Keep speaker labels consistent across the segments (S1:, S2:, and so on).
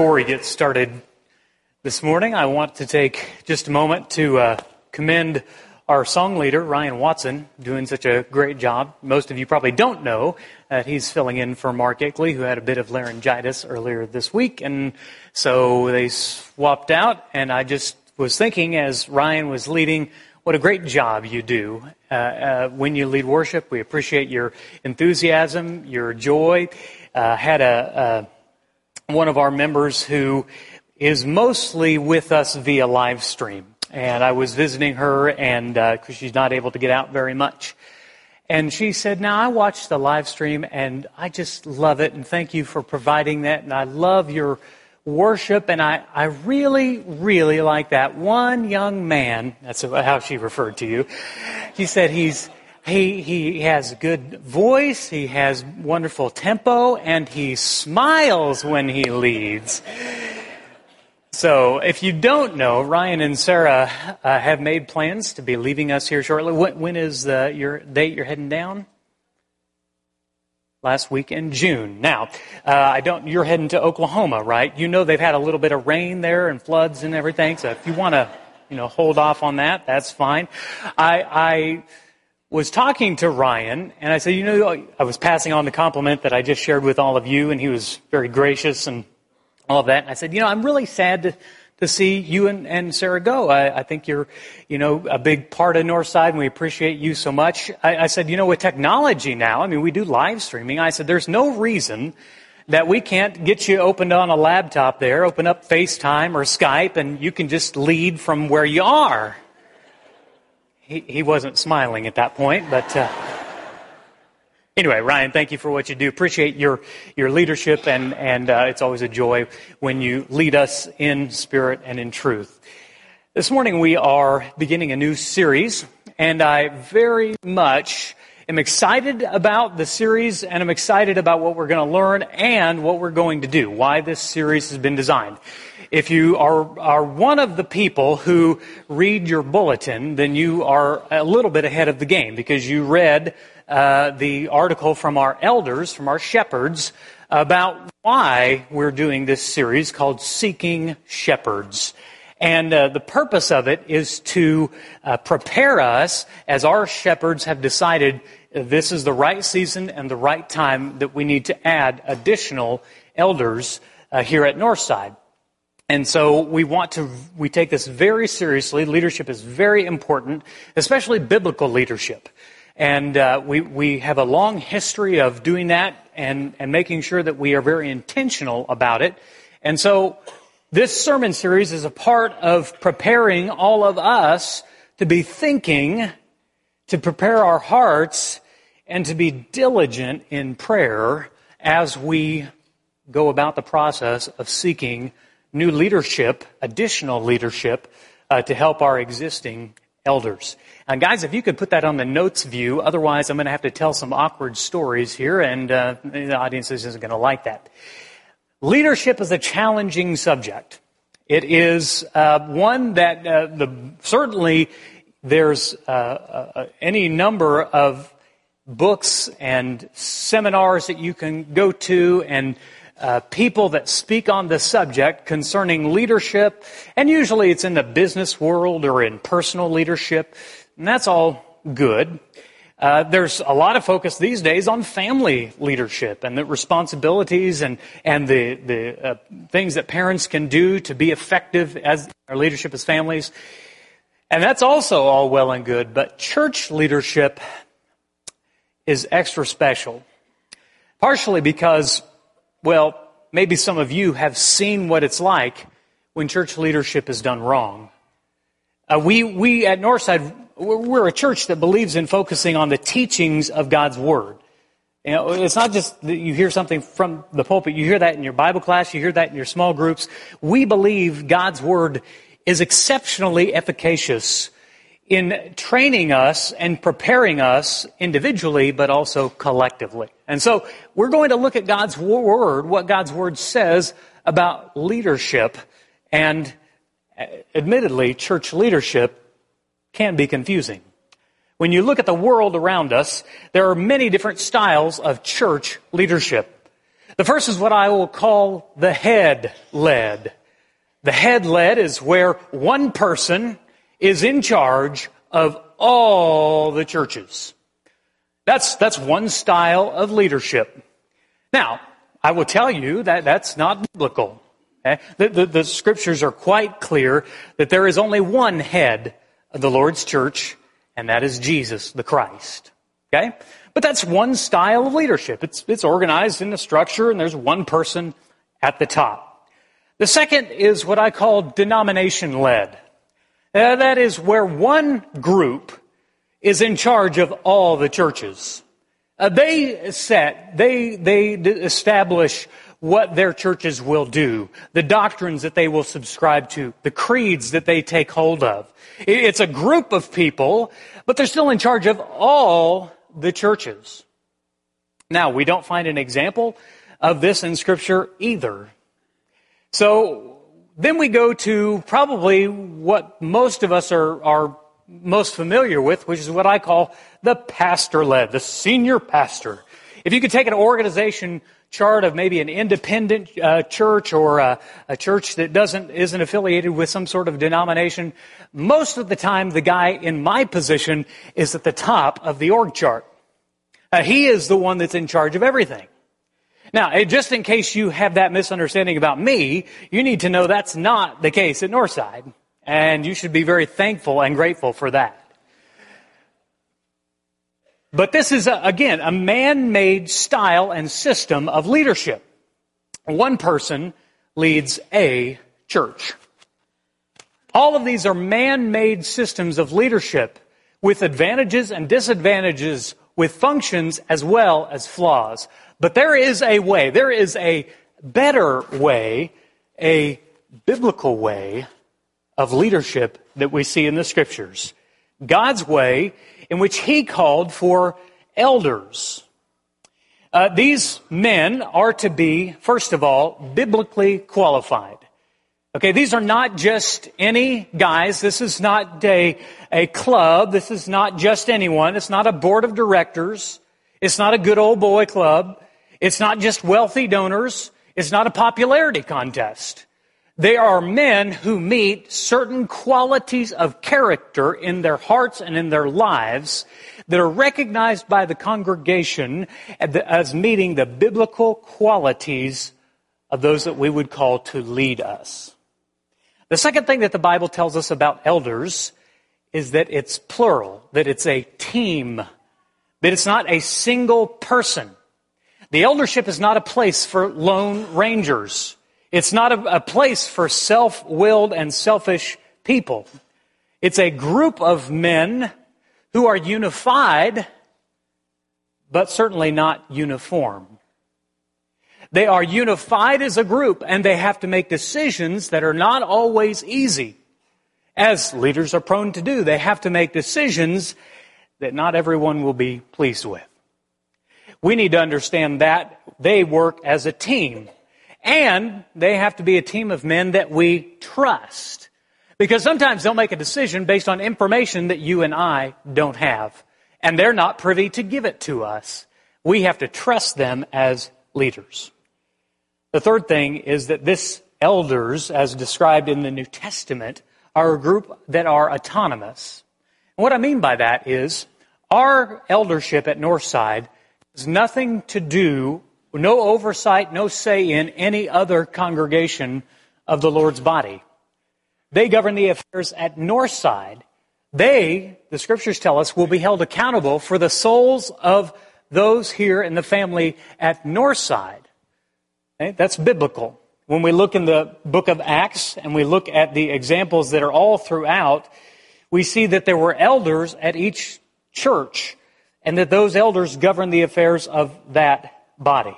S1: Before we get started this morning, I want to take just a moment to uh, commend our song leader, Ryan Watson, doing such a great job. Most of you probably don't know that he's filling in for Mark Ickley, who had a bit of laryngitis earlier this week, and so they swapped out, and I just was thinking as Ryan was leading, what a great job you do uh, uh, when you lead worship. We appreciate your enthusiasm, your joy. Uh, had a one of our members who is mostly with us via live stream. And I was visiting her, and because uh, she's not able to get out very much. And she said, Now I watch the live stream, and I just love it, and thank you for providing that. And I love your worship, and I, I really, really like that one young man. That's how she referred to you. She said he's he, he has good voice, he has wonderful tempo, and he smiles when he leads. So, if you don't know, Ryan and Sarah uh, have made plans to be leaving us here shortly. when, when is the, your date you're heading down? Last week in June. Now, uh, I don't. You're heading to Oklahoma, right? You know they've had a little bit of rain there and floods and everything. So, if you want to, you know, hold off on that, that's fine. I, I was talking to Ryan, and I said, you know, I was passing on the compliment that I just shared with all of you, and he was very gracious and all of that. And I said, you know, I'm really sad to, to see you and, and Sarah go. I, I, think you're, you know, a big part of Northside, and we appreciate you so much. I, I said, you know, with technology now, I mean, we do live streaming. I said, there's no reason that we can't get you opened on a laptop there, open up FaceTime or Skype, and you can just lead from where you are he, he wasn't smiling at that point, but uh, anyway, Ryan, thank you for what you do. Appreciate your your leadership, and and uh, it's always a joy when you lead us in spirit and in truth. This morning we are beginning a new series, and I very much am excited about the series, and I'm excited about what we're going to learn and what we're going to do. Why this series has been designed. If you are, are one of the people who read your bulletin, then you are a little bit ahead of the game because you read uh, the article from our elders, from our shepherds, about why we're doing this series called Seeking Shepherds. And uh, the purpose of it is to uh, prepare us as our shepherds have decided this is the right season and the right time that we need to add additional elders uh, here at Northside. And so we want to, we take this very seriously. Leadership is very important, especially biblical leadership. And uh, we, we have a long history of doing that and, and making sure that we are very intentional about it. And so this sermon series is a part of preparing all of us to be thinking, to prepare our hearts, and to be diligent in prayer as we go about the process of seeking new leadership, additional leadership, uh, to help our existing elders. And guys, if you could put that on the notes view, otherwise I'm going to have to tell some awkward stories here, and uh, the audience isn't going to like that. Leadership is a challenging subject. It is uh, one that uh, the, certainly there's uh, uh, any number of books and seminars that you can go to and uh, people that speak on the subject concerning leadership, and usually it's in the business world or in personal leadership, and that's all good. Uh, there's a lot of focus these days on family leadership and the responsibilities and, and the, the uh, things that parents can do to be effective as our leadership as families. And that's also all well and good, but church leadership is extra special. Partially because well, maybe some of you have seen what it's like when church leadership is done wrong. Uh, we, we at Northside, we're a church that believes in focusing on the teachings of God's Word. You know, it's not just that you hear something from the pulpit. You hear that in your Bible class. You hear that in your small groups. We believe God's Word is exceptionally efficacious in training us and preparing us individually, but also collectively. And so we're going to look at God's Word, what God's Word says about leadership. And uh, admittedly, church leadership can be confusing. When you look at the world around us, there are many different styles of church leadership. The first is what I will call the head led. The head led is where one person is in charge of all the churches. That's, that's one style of leadership. Now, I will tell you that that's not biblical. Okay? The, the, the scriptures are quite clear that there is only one head of the Lord's church, and that is Jesus, the Christ. Okay? But that's one style of leadership. It's, it's organized in a structure, and there's one person at the top. The second is what I call denomination led. Uh, that is where one group is in charge of all the churches. Uh, they set, they, they establish what their churches will do, the doctrines that they will subscribe to, the creeds that they take hold of. It's a group of people, but they're still in charge of all the churches. Now, we don't find an example of this in Scripture either. So then we go to probably what most of us are, are most familiar with, which is what I call the pastor led, the senior pastor. If you could take an organization chart of maybe an independent uh, church or a, a, church that doesn't isn't affiliated with some sort of denomination, most of the time the guy in my position is at the top of the org chart. Uh, he is the one that's in charge of everything. Now, eh, just in case you have that misunderstanding about me, you need to know that's not the case at Northside. And you should be very thankful and grateful for that. But this is, a, again, a man made style and system of leadership. One person leads a church. All of these are man made systems of leadership with advantages and disadvantages, with functions as well as flaws. But there is a way, there is a better way, a biblical way of leadership that we see in the scriptures. God's way in which He called for elders. Uh, these men are to be, first of all, biblically qualified. Okay, these are not just any guys. This is not a, a club. This is not just anyone. It's not a board of directors. It's not a good old boy club. It's not just wealthy donors. It's not a popularity contest. They are men who meet certain qualities of character in their hearts and in their lives that are recognized by the congregation as meeting the biblical qualities of those that we would call to lead us. The second thing that the Bible tells us about elders is that it's plural, that it's a team, that it's not a single person. The eldership is not a place for lone rangers. It's not a, a place for self willed and selfish people. It's a group of men who are unified, but certainly not uniform. They are unified as a group and they have to make decisions that are not always easy. As leaders are prone to do, they have to make decisions that not everyone will be pleased with. We need to understand that they work as a team. And they have to be a team of men that we trust. Because sometimes they'll make a decision based on information that you and I don't have. And they're not privy to give it to us. We have to trust them as leaders. The third thing is that this elders, as described in the New Testament, are a group that are autonomous. And what I mean by that is our eldership at Northside has nothing to do, no oversight, no say in any other congregation of the Lord's body. They govern the affairs at Northside. They, the scriptures tell us, will be held accountable for the souls of those here in the family at Northside. Okay? That's biblical. When we look in the book of Acts and we look at the examples that are all throughout, we see that there were elders at each church and that those elders govern the affairs of that body.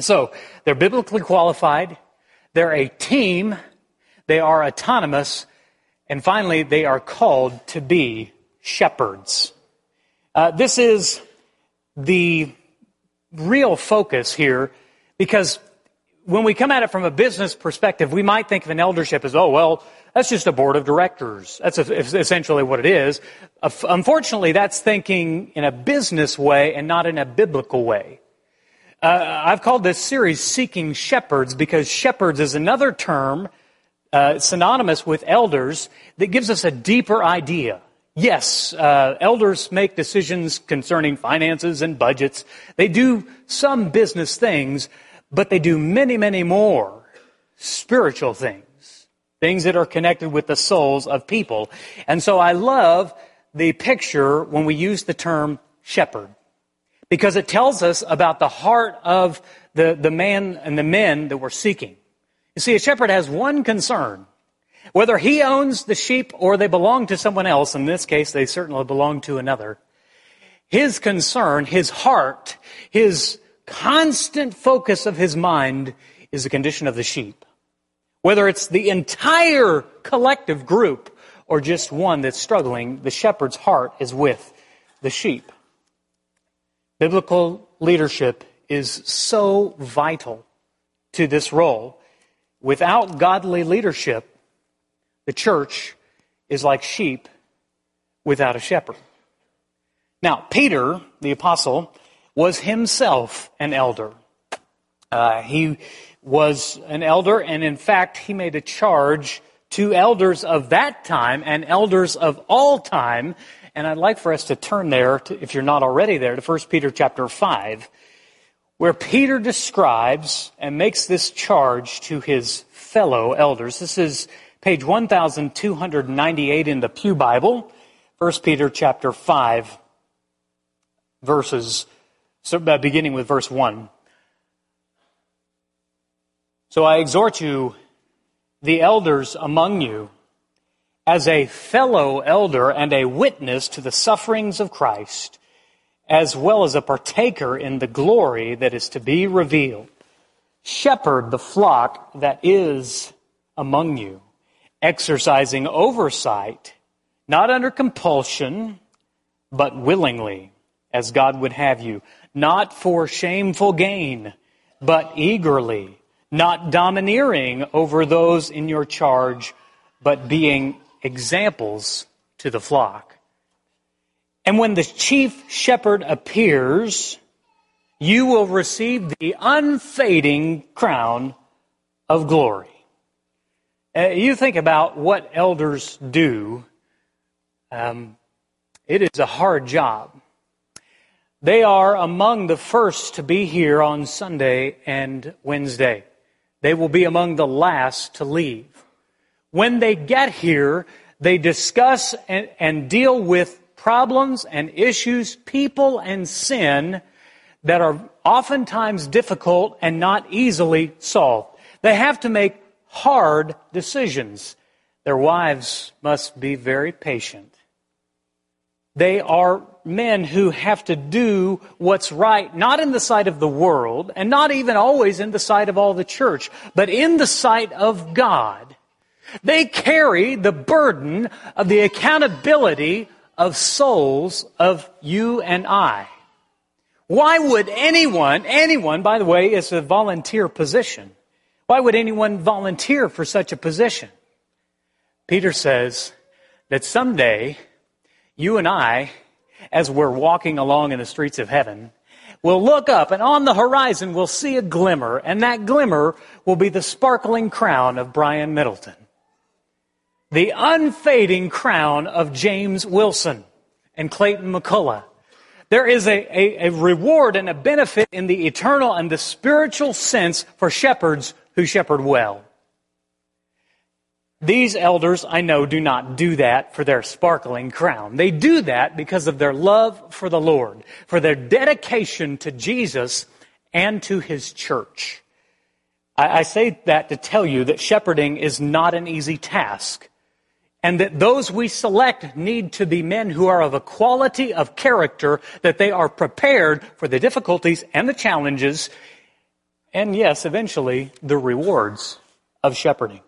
S1: So, they're biblically qualified, they're a team, they are autonomous, and finally, they are called to be shepherds. Uh, this is the real focus here because when we come at it from a business perspective, we might think of an eldership as, oh, well, that's just a board of directors. That's essentially what it is. Unfortunately, that's thinking in a business way and not in a biblical way. Uh, I've called this series Seeking Shepherds because shepherds is another term uh, synonymous with elders that gives us a deeper idea. Yes, uh, elders make decisions concerning finances and budgets. They do some business things, but they do many, many more spiritual things, things that are connected with the souls of people. And so I love the picture when we use the term shepherd because it tells us about the heart of the, the man and the men that we're seeking. You see, a shepherd has one concern. Whether he owns the sheep or they belong to someone else, in this case, they certainly belong to another, his concern, his heart, his constant focus of his mind is the condition of the sheep. Whether it's the entire collective group or just one that's struggling, the shepherd's heart is with the sheep. Biblical leadership is so vital to this role. Without godly leadership, the church is like sheep without a shepherd. Now, Peter, the apostle, was himself an elder. Uh, he was an elder, and in fact, he made a charge to elders of that time and elders of all time and I'd like for us to turn there, to, if you're not already there, to 1 Peter chapter 5, where Peter describes and makes this charge to his fellow elders. This is page 1298 in the Pew Bible, 1 Peter chapter 5, verses, so, uh, beginning with verse 1. So I exhort you, the elders among you, as a fellow elder and a witness to the sufferings of Christ, as well as a partaker in the glory that is to be revealed. Shepherd the flock that is among you, exercising oversight, not under compulsion, but willingly, as God would have you, not for shameful gain, but eagerly, not domineering over those in your charge, but being examples to the flock. And when the chief shepherd appears, you will receive the unfading crown of glory. Uh, you think about what elders do. Um, it is a hard job. They are among the first to be here on Sunday and Wednesday. They will be among the last to leave. When they get here, they discuss and, and deal with problems and issues, people and sin that are oftentimes difficult and not easily solved. They have to make hard decisions. Their wives must be very patient. They are men who have to do what's right, not in the sight of the world, and not even always in the sight of all the church, but in the sight of God. They carry the burden of the accountability of souls of you and I. Why would anyone, anyone, by the way, is a volunteer position. Why would anyone volunteer for such a position? Peter says that someday you and I, as we're walking along in the streets of heaven, we'll look up and on the horizon we'll see a glimmer and that glimmer will be the sparkling crown of Brian Middleton the unfading crown of James Wilson and Clayton McCullough. There is a, a, a, reward and a benefit in the eternal and the spiritual sense for shepherds who shepherd well. These elders, I know, do not do that for their sparkling crown. They do that because of their love for the Lord, for their dedication to Jesus and to His church. I, say that to tell you that shepherding is not an easy task and that those we select need to be men who are of a quality of character that they are prepared for the difficulties and the challenges, and yes, eventually, the rewards of shepherding.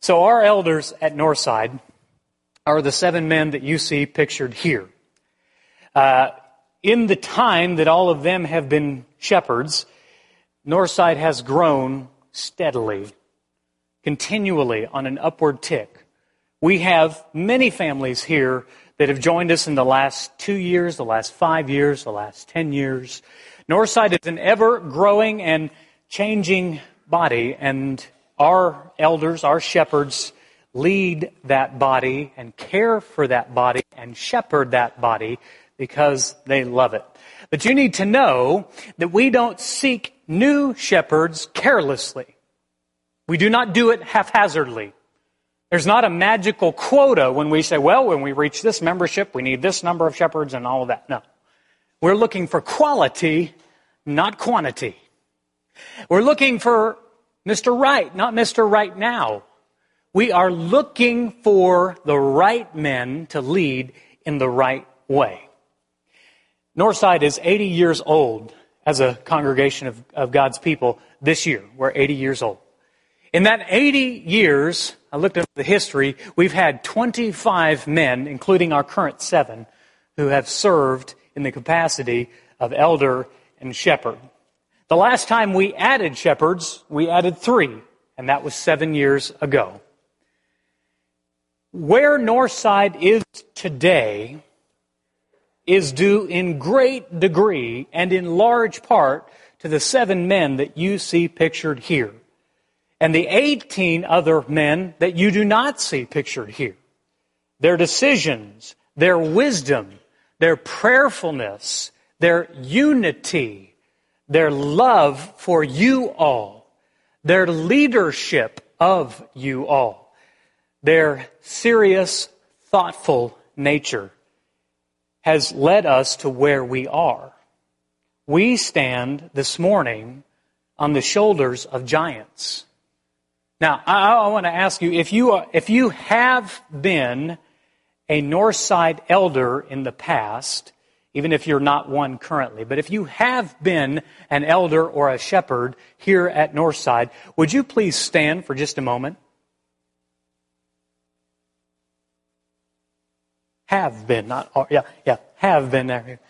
S1: So, our elders at Northside are the seven men that you see pictured here. Uh, in the time that all of them have been shepherds, Northside has grown steadily continually on an upward tick. We have many families here that have joined us in the last two years, the last five years, the last ten years. Northside is an ever growing and changing body, and our elders, our shepherds, lead that body and care for that body and shepherd that body because they love it. But you need to know that we don't seek new shepherds carelessly. We do not do it haphazardly. There's not a magical quota when we say, well, when we reach this membership, we need this number of shepherds and all of that. No. We're looking for quality, not quantity. We're looking for Mr. Right, not Mr. Right now. We are looking for the right men to lead in the right way. Northside is 80 years old as a congregation of, of God's people this year. We're 80 years old. In that 80 years, I looked at the history, we've had 25 men, including our current seven, who have served in the capacity of elder and shepherd. The last time we added shepherds, we added three, and that was seven years ago. Where Northside is today is due in great degree and in large part to the seven men that you see pictured here and the 18 other men that you do not see pictured here. Their decisions, their wisdom, their prayerfulness, their unity, their love for you all, their leadership of you all, their serious, thoughtful nature has led us to where we are. We stand this morning on the shoulders of giants. Now, I, I want to ask you if you are, if you have been a Northside elder in the past, even if you're not one currently, but if you have been an elder or a shepherd here at Northside, would you please stand for just a moment? Have been, not, or, yeah, yeah, have been there.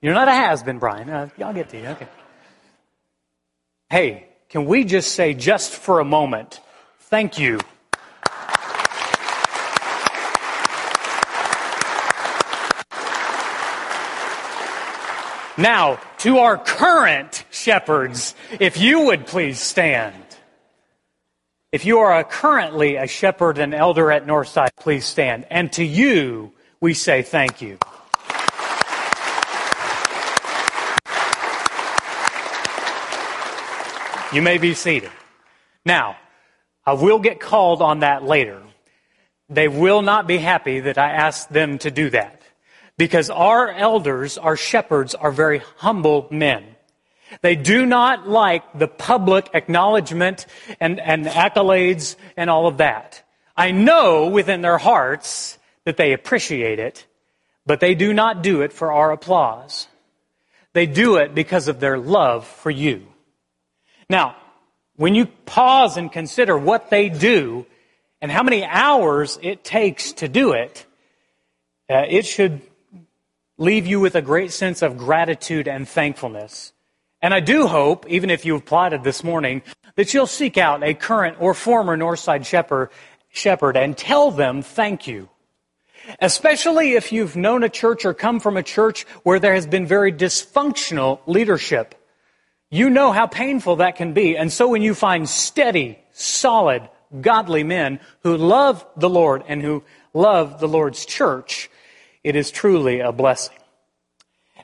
S1: You're not a has been, Brian. Uh, I'll get to you. Okay. Hey, can we just say, just for a moment, Thank you. Now, to our current shepherds, if you would please stand. If you are a currently a shepherd and elder at Northside, please stand. And to you, we say thank you. You may be seated. Now, I will get called on that later. They will not be happy that I asked them to do that. Because our elders, our shepherds, are very humble men. They do not like the public acknowledgement and, and accolades and all of that. I know within their hearts that they appreciate it, but they do not do it for our applause. They do it because of their love for you. Now, when you pause and consider what they do and how many hours it takes to do it, uh, it should leave you with a great sense of gratitude and thankfulness. And I do hope, even if you've plotted this morning, that you'll seek out a current or former Northside shepherd, shepherd and tell them thank you. Especially if you've known a church or come from a church where there has been very dysfunctional leadership. You know how painful that can be. And so when you find steady, solid, godly men who love the Lord and who love the Lord's church, it is truly a blessing.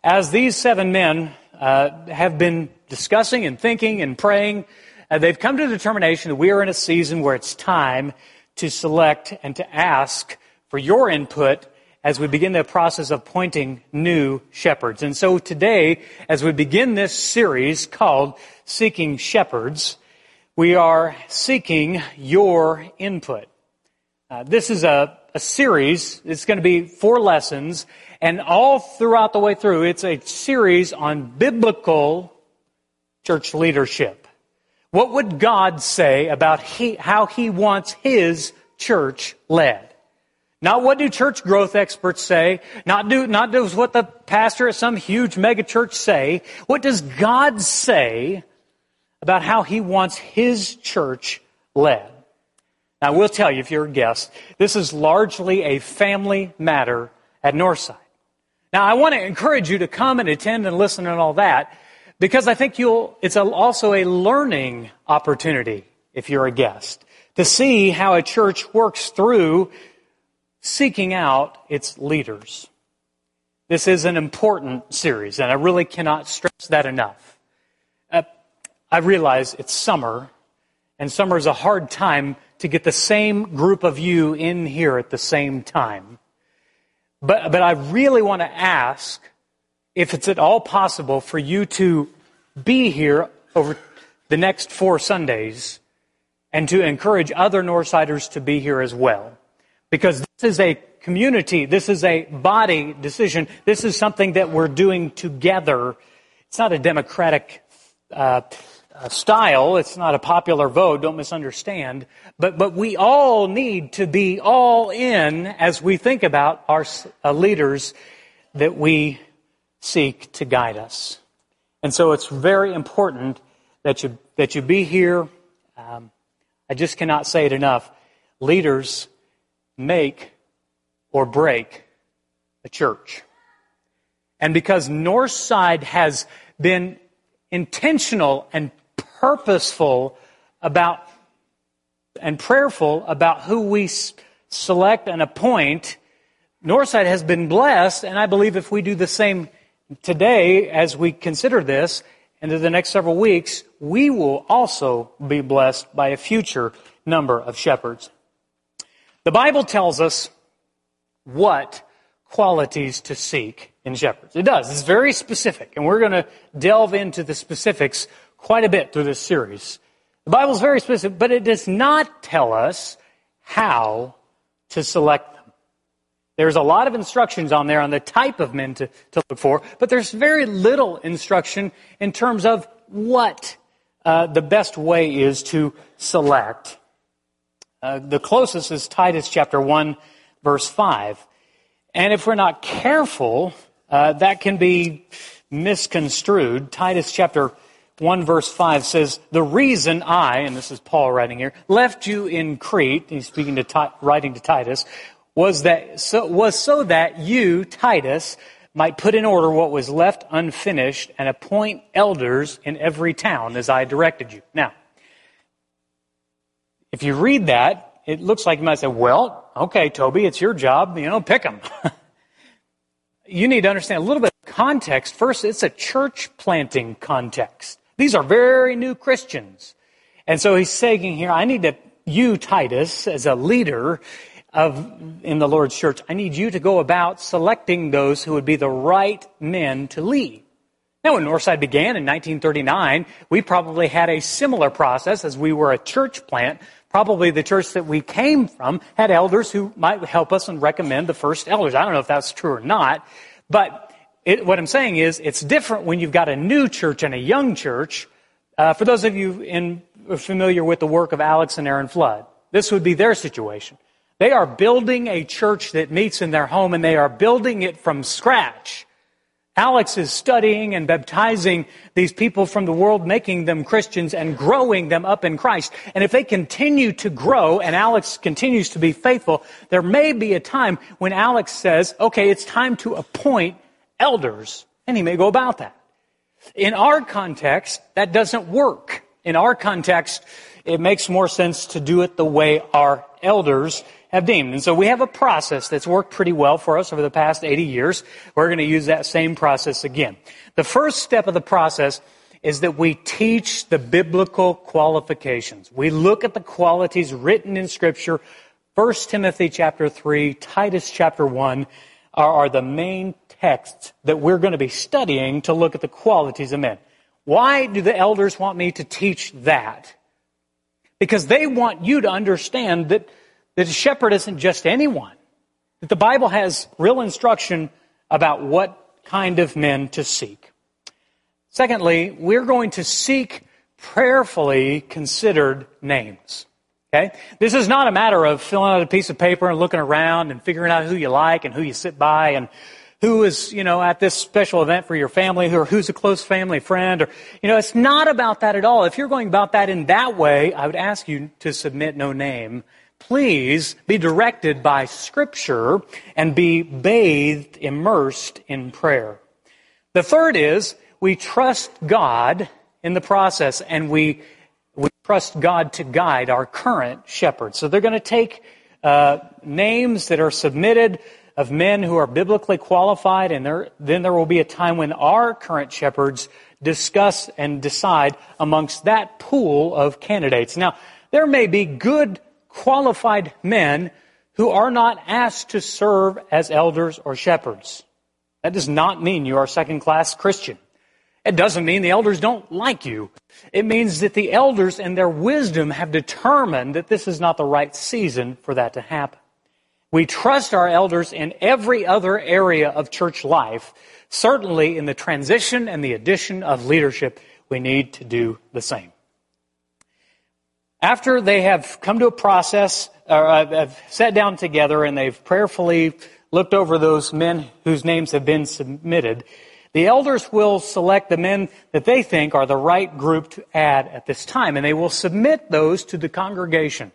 S1: As these seven men uh, have been discussing and thinking and praying, uh, they've come to the determination that we are in a season where it's time to select and to ask for your input as we begin the process of pointing new shepherds. And so today, as we begin this series called Seeking Shepherds, we are seeking your input. Uh, this is a, a series. It's going to be four lessons, and all throughout the way through, it's a series on biblical church leadership. What would God say about he, how He wants His church led? Not what do church growth experts say. Not do, not does what the pastor at some huge megachurch say. What does God say about how he wants his church led? Now, I will tell you, if you're a guest, this is largely a family matter at Northside. Now, I want to encourage you to come and attend and listen and all that, Because I think you'll, it's also a learning opportunity if you're a guest to see how a church works through seeking out its leaders. This is an important series, and I really cannot stress that enough. Uh, I realize it's summer, and summer is a hard time to get the same group of you in here at the same time. But, but I really want to ask if it's at all possible for you to be here over the next four Sundays and to encourage other Northsiders to be here as well. Because this is a community, this is a body decision, this is something that we're doing together. It's not a democratic uh, style, it's not a popular vote, don't misunderstand, but, but we all need to be all in as we think about our uh, leaders that we seek to guide us. And so it's very important that you, that you be here. Um, I just cannot say it enough. Leaders make or break a church. And because Northside has been intentional and purposeful about and prayerful about who we select and appoint, Northside has been blessed, and I believe if we do the same today as we consider this, and in the next several weeks, we will also be blessed by a future number of shepherds. The Bible tells us what qualities to seek in shepherds. It does. It's very specific, and we're going to delve into the specifics quite a bit through this series. The Bible is very specific, but it does not tell us how to select them. there's a lot of instructions on there on the type of men to, to look for, but there's very little instruction in terms of what uh, the best way is to select. Uh, the closest is Titus chapter 1, verse 5. And if we're not careful, uh, that can be misconstrued. Titus chapter 1 verse 5 says, The reason I, and this is Paul writing here, left you in Crete, he's speaking to, writing to Titus, was that so, was so that you, Titus, might put in order what was left unfinished and appoint elders in every town as I directed you. Now, if you read that, it looks like you might say, well, okay, Toby, it's your job, you know, pick them. you need to understand a little bit of context. First, it's a church planting context. These are very new Christians. And so he's saying here, I need to, you, Titus, as a leader, of, in the Lord's church, I need you to go about selecting those who would be the right men to lead. Now, when Northside began in 1939, we probably had a similar process as we were a church plant. Probably the church that we came from had elders who might help us and recommend the first elders. I don't know if that's true or not, but it, what I'm saying is it's different when you've got a new church and a young church. Uh, for those of you in, familiar with the work of Alex and Aaron Flood, this would be their situation. They are building a church that meets in their home and they are building it from scratch. Alex is studying and baptizing these people from the world, making them Christians and growing them up in Christ. And if they continue to grow and Alex continues to be faithful, there may be a time when Alex says, okay, it's time to appoint elders. And he may go about that. In our context, that doesn't work. In our context, it makes more sense to do it the way our elders have deemed. And so we have a process that's worked pretty well for us over the past 80 years. We're going to use that same process again. The first step of the process is that we teach the biblical qualifications. We look at the qualities written in scripture. 1 Timothy chapter 3, Titus chapter 1 are, are the main texts that we're going to be studying to look at the qualities of men. Why do the elders want me to teach that? Because they want you to understand that that a shepherd isn't just anyone. That the Bible has real instruction about what kind of men to seek. Secondly, we're going to seek prayerfully considered names. Okay? This is not a matter of filling out a piece of paper and looking around and figuring out who you like and who you sit by and who is, you know, at this special event for your family or who's a close family friend or, you know, it's not about that at all. If you're going about that in that way, I would ask you to submit no name please be directed by Scripture and be bathed, immersed in prayer. The third is we trust God in the process and we, we trust God to guide our current shepherds. So they're going to take uh, names that are submitted of men who are biblically qualified, and there, then there will be a time when our current shepherds discuss and decide amongst that pool of candidates. Now, there may be good, qualified men who are not asked to serve as elders or shepherds. That does not mean you are a second class Christian. It doesn't mean the elders don't like you. It means that the elders and their wisdom have determined that this is not the right season for that to happen. We trust our elders in every other area of church life. Certainly in the transition and the addition of leadership, we need to do the same. After they have come to a process, or uh, have sat down together and they've prayerfully looked over those men whose names have been submitted, the elders will select the men that they think are the right group to add at this time, and they will submit those to the congregation.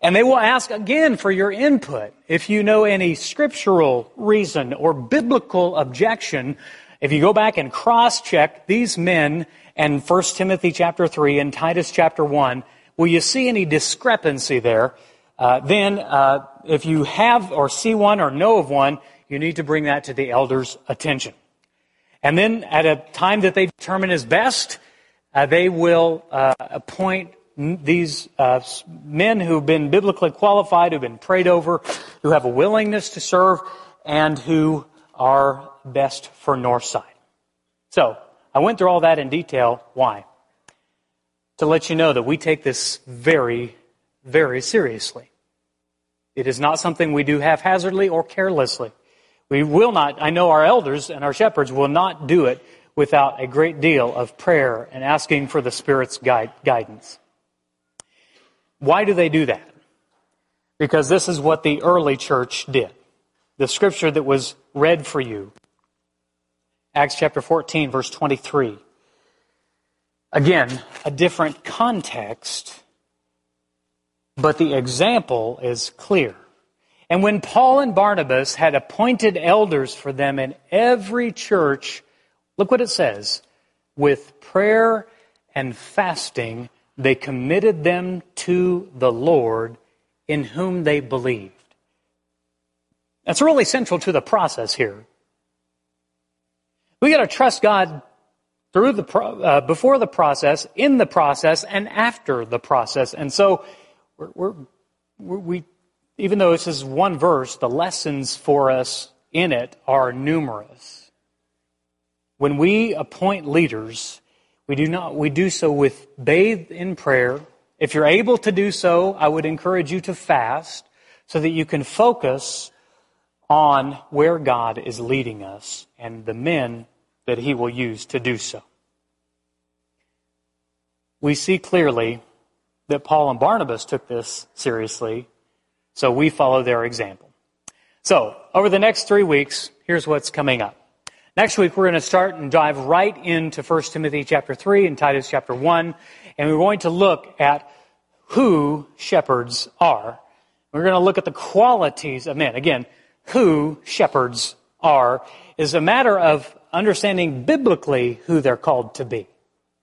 S1: And they will ask again for your input. If you know any scriptural reason or biblical objection, if you go back and cross-check these men and 1 Timothy chapter 3 and Titus chapter 1, will you see any discrepancy there? Uh, then, uh, if you have or see one or know of one, you need to bring that to the elders' attention. And then at a time that they determine is best, uh, they will uh, appoint these uh, men who've been biblically qualified, who've been prayed over, who have a willingness to serve, and who are best for Northside. So, I went through all that in detail. Why? To let you know that we take this very, very seriously. It is not something we do haphazardly or carelessly. We will not, I know our elders and our shepherds will not do it without a great deal of prayer and asking for the Spirit's guide, guidance. Why do they do that? Because this is what the early church did. The scripture that was read for you. Acts chapter 14 verse 23. Again, a different context, but the example is clear. And when Paul and Barnabas had appointed elders for them in every church, look what it says with prayer and fasting, they committed them to the Lord in whom they believed. That's really central to the process here. We got to trust God through the uh, before the process, in the process, and after the process. And so we're, we're, we even though this is one verse, the lessons for us in it are numerous. When we appoint leaders, we do not, we do so with bathed in prayer. If you're able to do so, I would encourage you to fast so that you can focus on where God is leading us and the men that He will use to do so. We see clearly that Paul and Barnabas took this seriously so we follow their example. So, over the next three weeks, here's what's coming up. Next week, we're going to start and dive right into 1 Timothy chapter 3 and Titus chapter 1, and we're going to look at who shepherds are. We're going to look at the qualities of men. Again, who shepherds are is a matter of understanding biblically who they're called to be.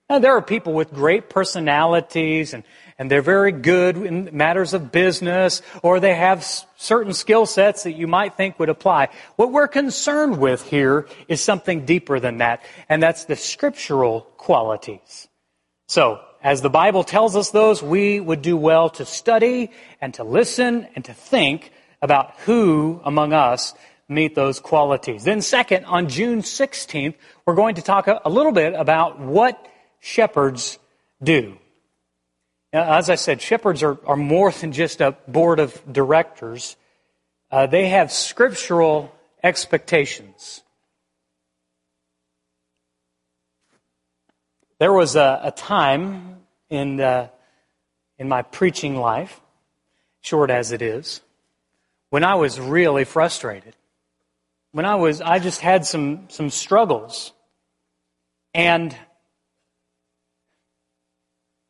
S1: Now, there are people with great personalities and, and they're very good in matters of business or they have certain skill sets that you might think would apply. What we're concerned with here is something deeper than that, and that's the scriptural qualities. So, as the Bible tells us those, we would do well to study and to listen and to think about who among us meet those qualities. Then second, on June 16th, we're going to talk a little bit about what shepherds do. As I said, shepherds are, are more than just a board of directors. Uh, they have scriptural expectations. There was a, a time in, uh, in my preaching life, short as it is, when I was really frustrated. When I was, I just had some, some struggles. And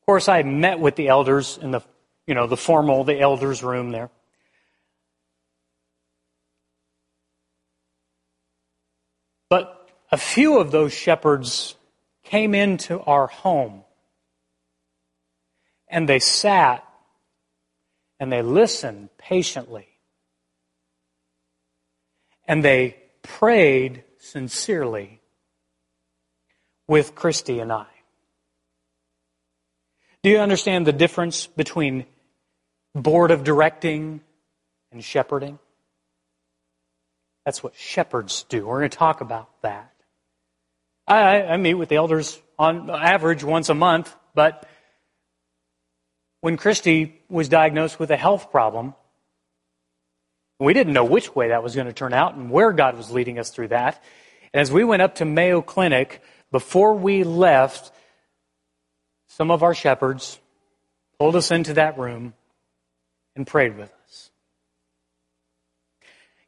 S1: course, I met with the elders in the, you know, the formal, the elders' room there. But a few of those shepherds came into our home and they sat and they listened patiently and they prayed sincerely with Christy and I. Do you understand the difference between board of directing and shepherding? That's what shepherds do. We're going to talk about that. I, I meet with the elders on average once a month, but when Christy was diagnosed with a health problem, we didn't know which way that was going to turn out and where God was leading us through that. And as we went up to Mayo Clinic, before we left, some of our shepherds pulled us into that room and prayed with us.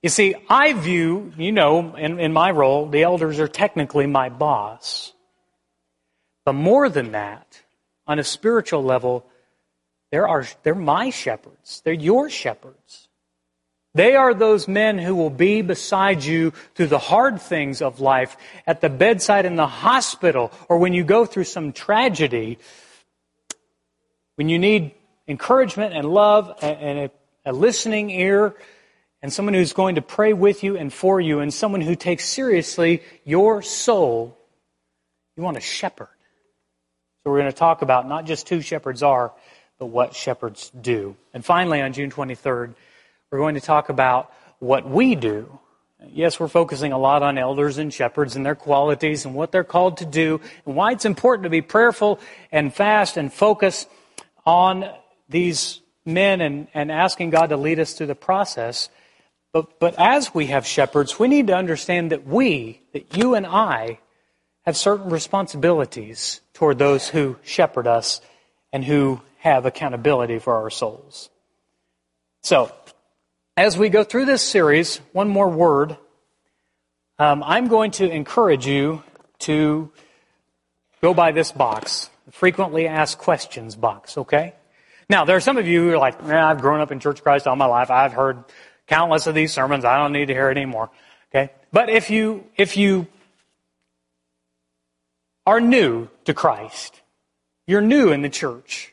S1: You see, I view, you know, in, in my role, the elders are technically my boss. But more than that, on a spiritual level, there are, they're my shepherds. They're your shepherds. They are those men who will be beside you through the hard things of life, at the bedside in the hospital, or when you go through some tragedy, when you need encouragement and love and a, listening ear, and someone who's going to pray with you and for you, and someone who takes seriously your soul, you want a shepherd. So we're going to talk about not just who shepherds are, but what shepherds do. And finally, on June 23rd, we're going to talk about what we do. Yes, we're focusing a lot on elders and shepherds and their qualities and what they're called to do and why it's important to be prayerful and fast and focus on these men and, and asking God to lead us through the process. But, but as we have shepherds, we need to understand that we, that you and I, have certain responsibilities toward those who shepherd us and who have accountability for our souls. So, as we go through this series, one more word. Um, I'm going to encourage you to go by this box, frequently asked questions box, okay? Now, there are some of you who are like, man, I've grown up in Church of Christ all my life. I've heard countless of these sermons. I don't need to hear it anymore. Okay? But if you, if you are new to Christ, you're new in the church,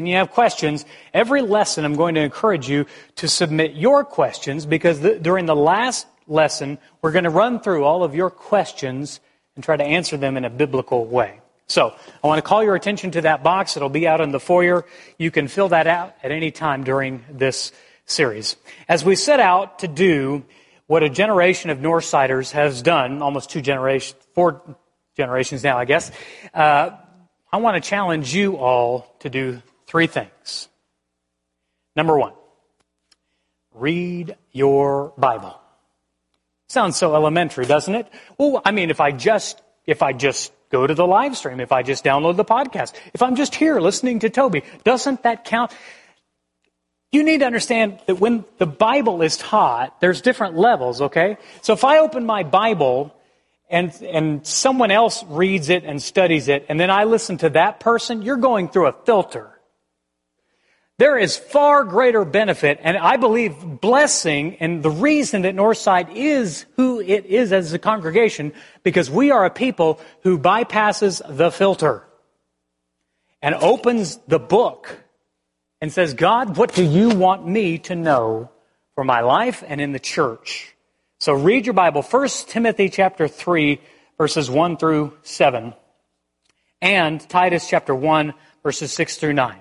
S1: and you have questions, every lesson I'm going to encourage you to submit your questions because the, during the last lesson, we're going to run through all of your questions and try to answer them in a biblical way. So, I want to call your attention to that box. It'll be out in the foyer. You can fill that out at any time during this series. As we set out to do what a generation of Northsiders has done, almost two generations, four generations now, I guess, uh, I want to challenge you all to do Three things. Number one, read your Bible. Sounds so elementary, doesn't it? Well, I mean, if I just, if I just go to the live stream, if I just download the podcast, if I'm just here listening to Toby, doesn't that count? You need to understand that when the Bible is taught, there's different levels, okay? So if I open my Bible and, and someone else reads it and studies it, and then I listen to that person, you're going through a filter. There is far greater benefit and I believe blessing and the reason that Northside is who it is as a congregation because we are a people who bypasses the filter and opens the book and says, God, what do you want me to know for my life and in the church? So read your Bible, 1 Timothy chapter 3, verses 1 through 7, and Titus chapter 1, verses 6 through 9.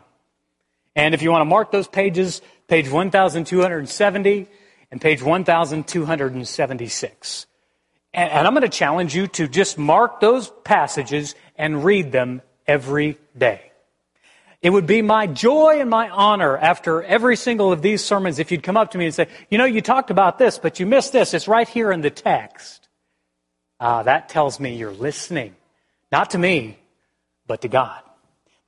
S1: And if you want to mark those pages, page 1270 and page 1276. And, and I'm going to challenge you to just mark those passages and read them every day. It would be my joy and my honor after every single of these sermons if you'd come up to me and say, you know, you talked about this, but you missed this. It's right here in the text. Uh, that tells me you're listening, not to me, but to God.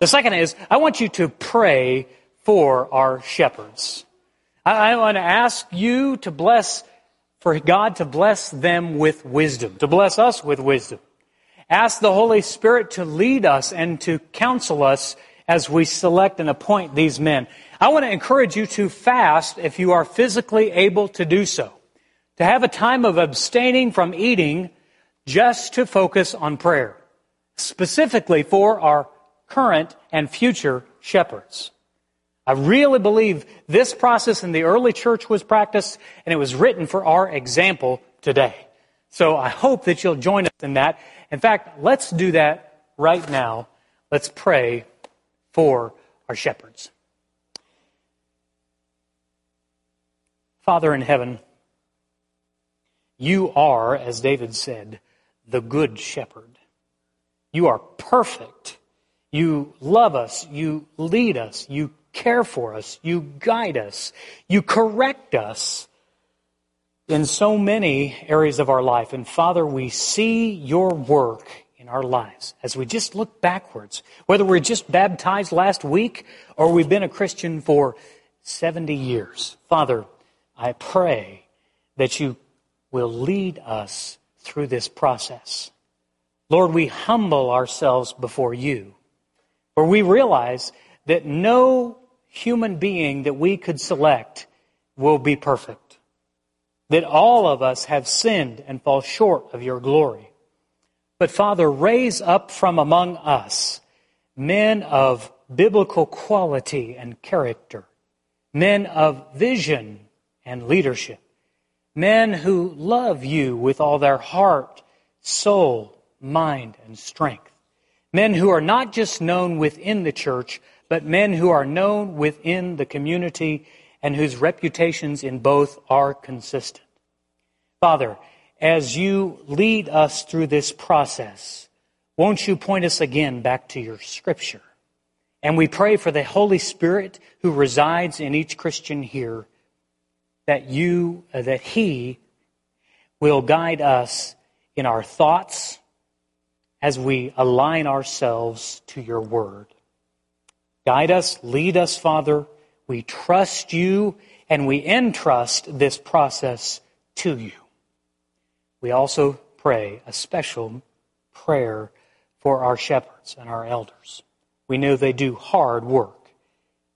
S1: The second is, I want you to pray for our shepherds. I, I want to ask you to bless, for God to bless them with wisdom, to bless us with wisdom. Ask the Holy Spirit to lead us and to counsel us as we select and appoint these men. I want to encourage you to fast if you are physically able to do so. To have a time of abstaining from eating just to focus on prayer, specifically for our current and future shepherds. I really believe this process in the early church was practiced and it was written for our example today. So I hope that you'll join us in that. In fact, let's do that right now. Let's pray for our shepherds. Father in heaven, you are, as David said, the good shepherd. You are perfect. You love us. You lead us. You care for us. You guide us. You correct us in so many areas of our life. And Father, we see your work in our lives as we just look backwards, whether we're just baptized last week or we've been a Christian for 70 years. Father, I pray that you will lead us through this process. Lord, we humble ourselves before you, for we realize that no human being that we could select will be perfect. That all of us have sinned and fall short of your glory. But Father, raise up from among us men of biblical quality and character, men of vision and leadership. Men who love you with all their heart, soul, mind, and strength. Men who are not just known within the church, but men who are known within the community and whose reputations in both are consistent. Father, as you lead us through this process, won't you point us again back to your scripture? And we pray for the Holy Spirit who resides in each Christian here that you, uh, that He will guide us in our thoughts as we align ourselves to your word. Guide us, lead us, Father. We trust you and we entrust this process to you. We also pray a special prayer for our shepherds and our elders. We know they do hard work.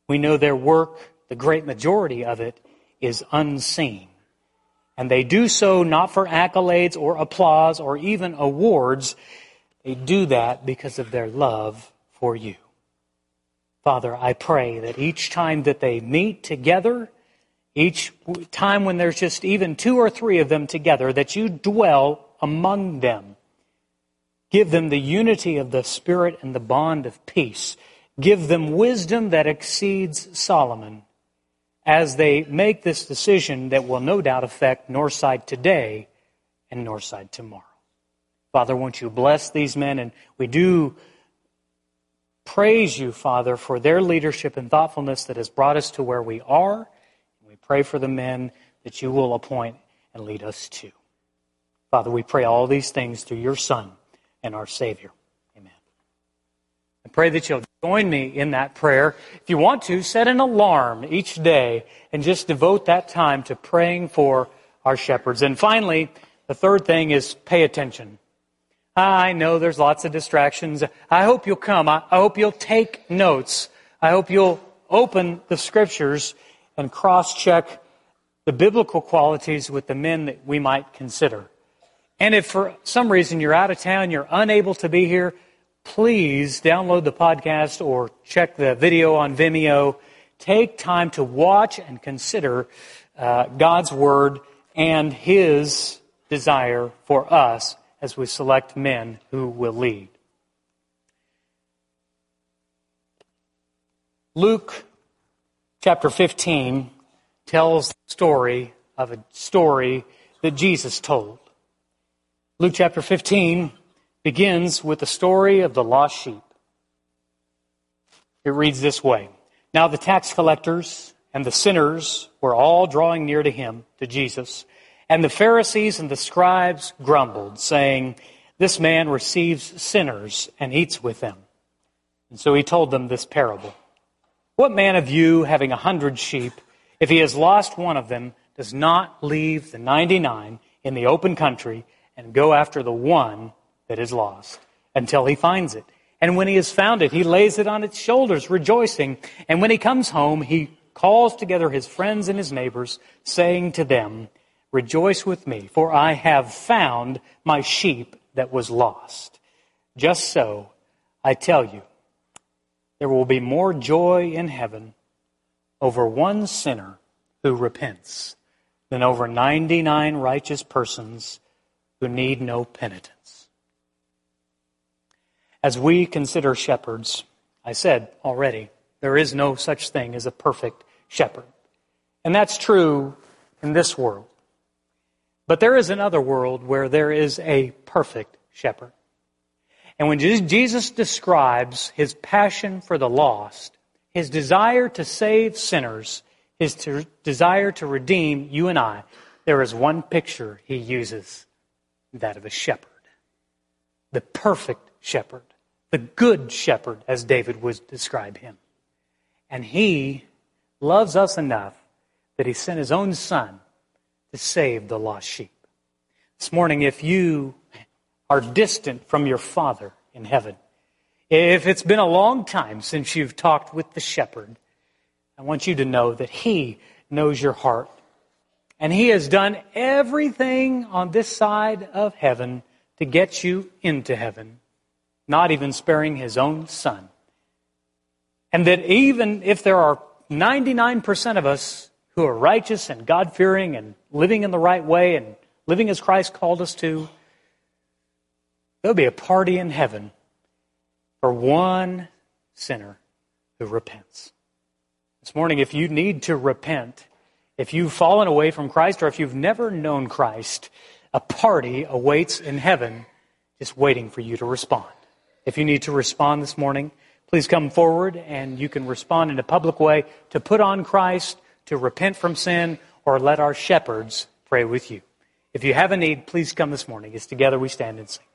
S1: We know their work, the great majority of it, is unseen. And they do so not for accolades or applause or even awards. They do that because of their love for you. Father, I pray that each time that they meet together, each time when there's just even two or three of them together, that you dwell among them. Give them the unity of the Spirit and the bond of peace. Give them wisdom that exceeds Solomon as they make this decision that will no doubt affect Northside today and Northside tomorrow. Father, won't you bless these men? And we do praise you, Father, for their leadership and thoughtfulness that has brought us to where we are. And we pray for the men that you will appoint and lead us to. Father, we pray all these things through your Son and our Savior. Amen. I pray that you'll join me in that prayer. If you want to, set an alarm each day and just devote that time to praying for our shepherds. And finally, the third thing is pay attention. I know there's lots of distractions. I hope you'll come. I hope you'll take notes. I hope you'll open the scriptures and cross check the biblical qualities with the men that we might consider. And if for some reason you're out of town, you're unable to be here, please download the podcast or check the video on Vimeo. Take time to watch and consider uh, God's Word and His desire for us as we select men who will lead. Luke chapter 15 tells the story of a story that Jesus told. Luke chapter 15 begins with the story of the lost sheep. It reads this way Now the tax collectors and the sinners were all drawing near to him, to Jesus, and the Pharisees and the scribes grumbled, saying, This man receives sinners and eats with them. And so he told them this parable What man of you, having a hundred sheep, if he has lost one of them, does not leave the ninety nine in the open country and go after the one that is lost until he finds it. And when he has found it, he lays it on its shoulders, rejoicing. And when he comes home, he calls together his friends and his neighbors, saying to them, Rejoice with me, for I have found my sheep that was lost. Just so, I tell you, there will be more joy in heaven over one sinner who repents than over 99 righteous persons who need no penitence. As we consider shepherds, I said already, there is no such thing as a perfect shepherd. And that's true in this world. But there is another world where there is a perfect shepherd. And when Jesus describes his passion for the lost, his desire to save sinners, his to desire to redeem you and I, there is one picture he uses that of a shepherd. The perfect shepherd. The good shepherd, as David would describe him. And he loves us enough that he sent his own son to save the lost sheep. This morning, if you are distant from your Father in heaven, if it's been a long time since you've talked with the shepherd, I want you to know that he knows your heart. And he has done everything on this side of heaven to get you into heaven, not even sparing his own son. And that even if there are 99% of us who are righteous and God fearing and living in the right way and living as Christ called us to, there'll be a party in heaven for one sinner who repents. This morning, if you need to repent, if you've fallen away from Christ or if you've never known Christ, a party awaits in heaven just waiting for you to respond. If you need to respond this morning, please come forward and you can respond in a public way to put on Christ to repent from sin, or let our shepherds pray with you. If you have a need, please come this morning as together we stand and sing.